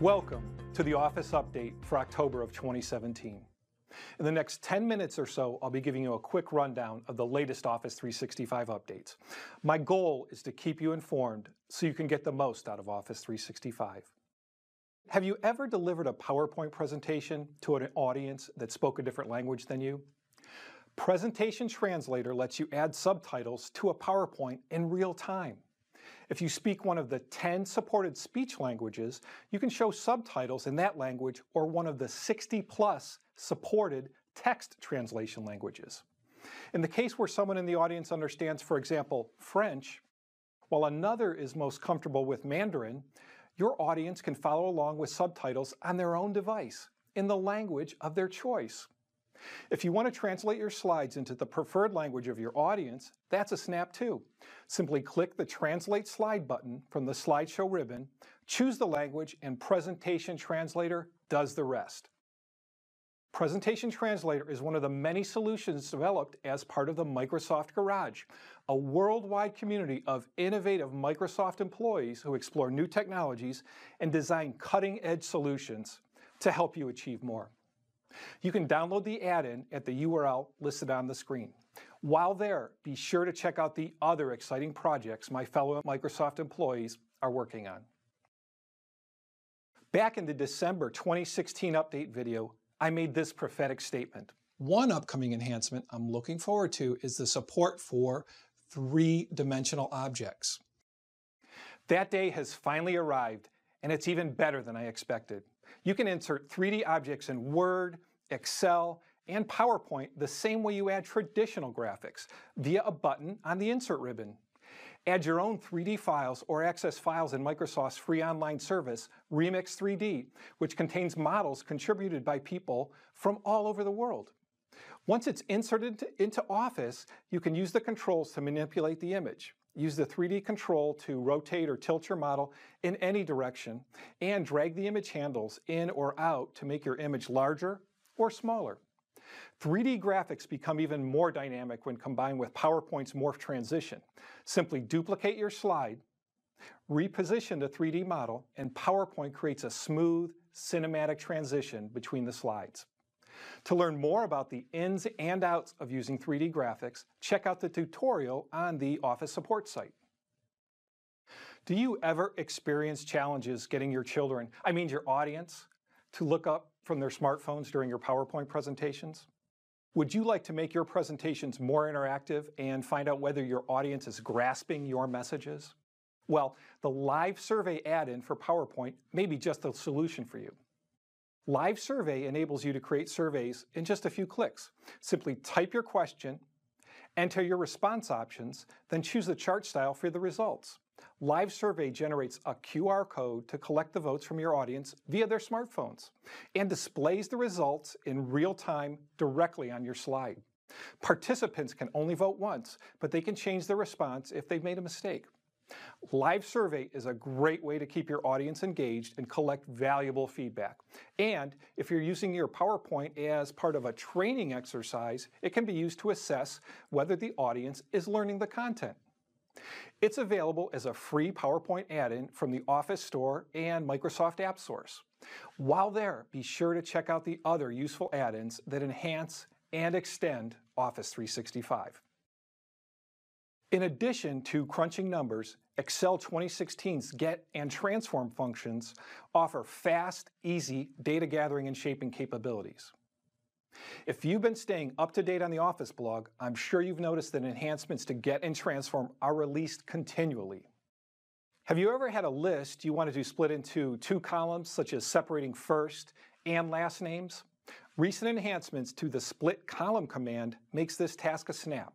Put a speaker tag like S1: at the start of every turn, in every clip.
S1: Welcome to the Office Update for October of 2017. In the next 10 minutes or so, I'll be giving you a quick rundown of the latest Office 365 updates. My goal is to keep you informed so you can get the most out of Office 365. Have you ever delivered a PowerPoint presentation to an audience that spoke a different language than you? Presentation Translator lets you add subtitles to a PowerPoint in real time. If you speak one of the 10 supported speech languages, you can show subtitles in that language or one of the 60 plus supported text translation languages. In the case where someone in the audience understands, for example, French, while another is most comfortable with Mandarin, your audience can follow along with subtitles on their own device in the language of their choice. If you want to translate your slides into the preferred language of your audience, that's a snap too. Simply click the Translate Slide button from the slideshow ribbon, choose the language, and Presentation Translator does the rest. Presentation Translator is one of the many solutions developed as part of the Microsoft Garage, a worldwide community of innovative Microsoft employees who explore new technologies and design cutting-edge solutions to help you achieve more. You can download the add-in at the URL listed on the screen. While there, be sure to check out the other exciting projects my fellow Microsoft employees are working on. Back in the December 2016 update video, I made this prophetic statement. One upcoming enhancement I'm looking forward to is the support for three-dimensional objects. That day has finally arrived, and it's even better than I expected. You can insert 3D objects in Word, Excel, and PowerPoint the same way you add traditional graphics, via a button on the Insert ribbon. Add your own 3D files or access files in Microsoft's free online service, Remix 3D, which contains models contributed by people from all over the world. Once it's inserted into Office, you can use the controls to manipulate the image. Use the 3D control to rotate or tilt your model in any direction and drag the image handles in or out to make your image larger or smaller. 3D graphics become even more dynamic when combined with PowerPoint's morph transition. Simply duplicate your slide, reposition the 3D model, and PowerPoint creates a smooth, cinematic transition between the slides. To learn more about the ins and outs of using 3D graphics, check out the tutorial on the Office Support site. Do you ever experience challenges getting your children, I mean your audience, to look up from their smartphones during your PowerPoint presentations? Would you like to make your presentations more interactive and find out whether your audience is grasping your messages? Well, the live survey add-in for PowerPoint may be just the solution for you. Live Survey enables you to create surveys in just a few clicks. Simply type your question, enter your response options, then choose the chart style for the results. Live Survey generates a QR code to collect the votes from your audience via their smartphones and displays the results in real time directly on your slide. Participants can only vote once, but they can change their response if they've made a mistake. Live survey is a great way to keep your audience engaged and collect valuable feedback. And if you're using your PowerPoint as part of a training exercise, it can be used to assess whether the audience is learning the content. It's available as a free PowerPoint add-in from the Office Store and Microsoft AppSource. While there, be sure to check out the other useful add-ins that enhance and extend Office 365. In addition to crunching numbers, Excel 2016's Get and Transform functions offer fast, easy data gathering and shaping capabilities. If you've been staying up to date on the Office blog, I'm sure you've noticed that enhancements to Get and Transform are released continually. Have you ever had a list you wanted to split into two columns, such as separating first and last names? Recent enhancements to the split column command makes this task a snap.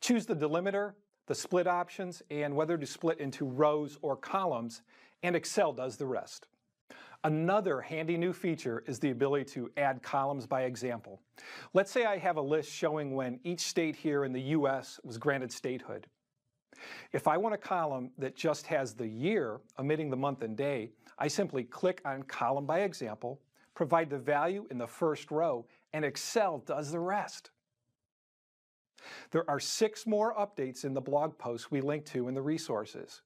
S1: Choose the delimiter the split options, and whether to split into rows or columns, and Excel does the rest. Another handy new feature is the ability to add columns by example. Let's say I have a list showing when each state here in the US was granted statehood. If I want a column that just has the year, omitting the month and day, I simply click on column by example, provide the value in the first row, and Excel does the rest. There are six more updates in the blog post we link to in the resources.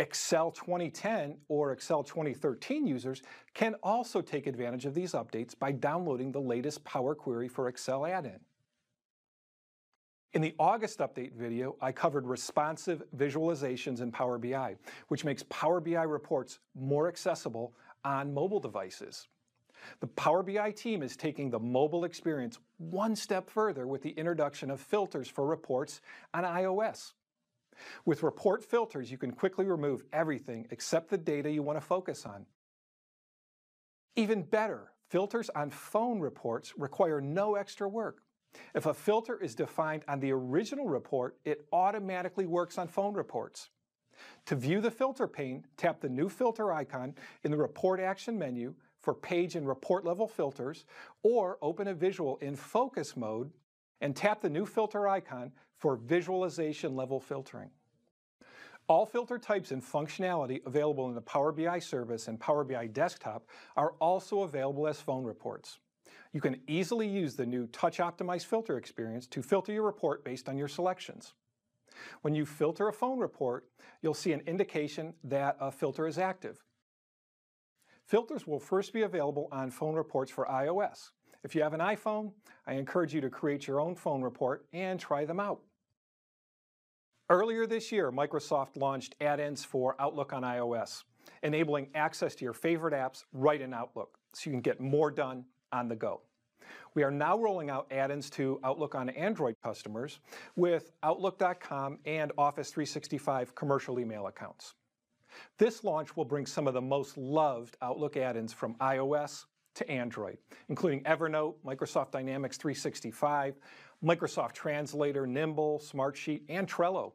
S1: Excel 2010 or Excel 2013 users can also take advantage of these updates by downloading the latest Power Query for Excel add-in. In the August update video, I covered responsive visualizations in Power BI, which makes Power BI reports more accessible on mobile devices. The Power BI team is taking the mobile experience one step further with the introduction of filters for reports on iOS. With report filters, you can quickly remove everything except the data you want to focus on. Even better, filters on phone reports require no extra work. If a filter is defined on the original report, it automatically works on phone reports. To view the filter pane, tap the new filter icon in the Report Action menu for page and report level filters, or open a visual in focus mode and tap the new filter icon for visualization level filtering. All filter types and functionality available in the Power BI service and Power BI desktop are also available as phone reports. You can easily use the new Touch Optimized filter experience to filter your report based on your selections. When you filter a phone report, you'll see an indication that a filter is active. Filters will first be available on phone reports for iOS. If you have an iPhone, I encourage you to create your own phone report and try them out. Earlier this year, Microsoft launched add-ins for Outlook on iOS, enabling access to your favorite apps right in Outlook, so you can get more done on the go. We are now rolling out add-ins to Outlook on Android customers with Outlook.com and Office 365 commercial email accounts. This launch will bring some of the most loved Outlook add-ins from iOS to Android, including Evernote, Microsoft Dynamics 365, Microsoft Translator, Nimble, Smartsheet, and Trello.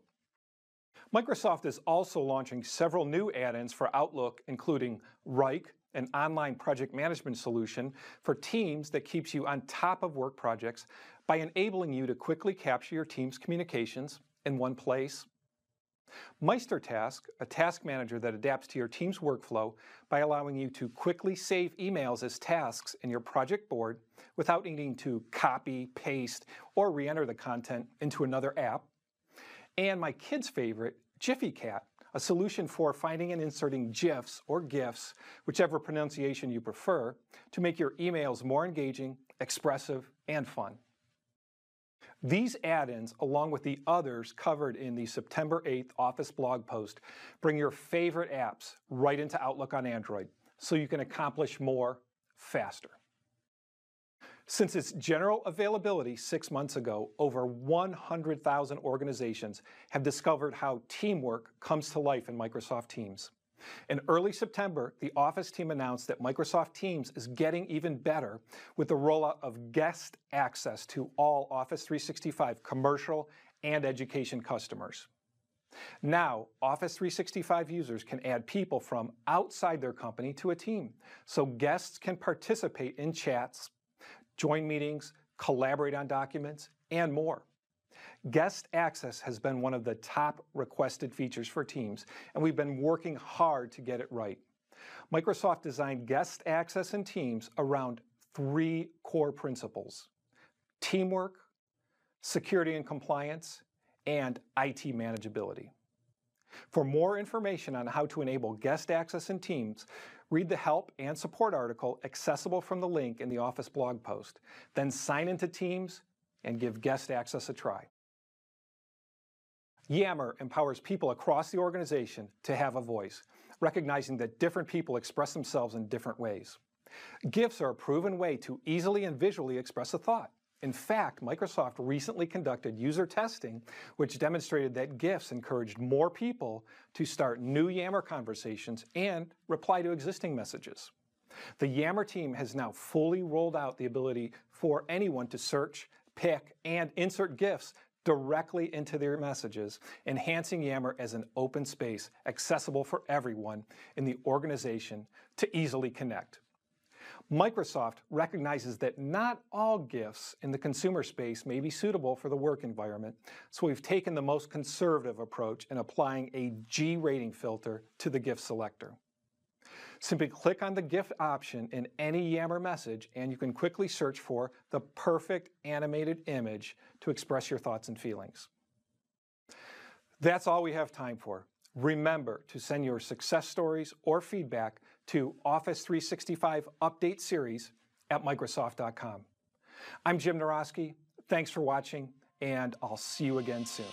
S1: Microsoft is also launching several new add-ins for Outlook, including Wrike, an online project management solution for teams that keeps you on top of work projects by enabling you to quickly capture your team's communications in one place. MeisterTask, a task manager that adapts to your team's workflow by allowing you to quickly save emails as tasks in your project board without needing to copy, paste, or re-enter the content into another app. And my kid's favorite, Gfycat, a solution for finding and inserting GIFs or GIFs, whichever pronunciation you prefer, to make your emails more engaging, expressive, and fun. These add-ins, along with the others covered in the September 8th Office blog post, bring your favorite apps right into Outlook on Android so you can accomplish more faster. Since its general availability six months ago, over 100,000 organizations have discovered how teamwork comes to life in Microsoft Teams. In early September, the Office team announced that Microsoft Teams is getting even better with the rollout of guest access to all Office 365 commercial and education customers. Now, Office 365 users can add people from outside their company to a team, so guests can participate in chats, join meetings, collaborate on documents, and more. Guest access has been one of the top requested features for Teams, and we've been working hard to get it right. Microsoft designed guest access in Teams around three core principles teamwork, security and compliance, and IT manageability. For more information on how to enable guest access in Teams, Read the help and support article accessible from the link in the Office blog post. Then sign into Teams and give guest access a try. Yammer empowers people across the organization to have a voice, recognizing that different people express themselves in different ways. GIFs are a proven way to easily and visually express a thought. In fact, Microsoft recently conducted user testing, which demonstrated that GIFs encouraged more people to start new Yammer conversations and reply to existing messages. The Yammer team has now fully rolled out the ability for anyone to search, pick, and insert GIFs directly into their messages, enhancing Yammer as an open space accessible for everyone in the organization to easily connect. Microsoft recognizes that not all GIFs in the consumer space may be suitable for the work environment, so we've taken the most conservative approach in applying a G rating filter to the GIF selector. Simply click on the GIF option in any Yammer message and you can quickly search for the perfect animated image to express your thoughts and feelings. That's all we have time for. Remember to send your success stories or feedback to Office 365 Update Series at Microsoft.com. I'm Jim Naroski. Thanks for watching, and I'll see you again soon.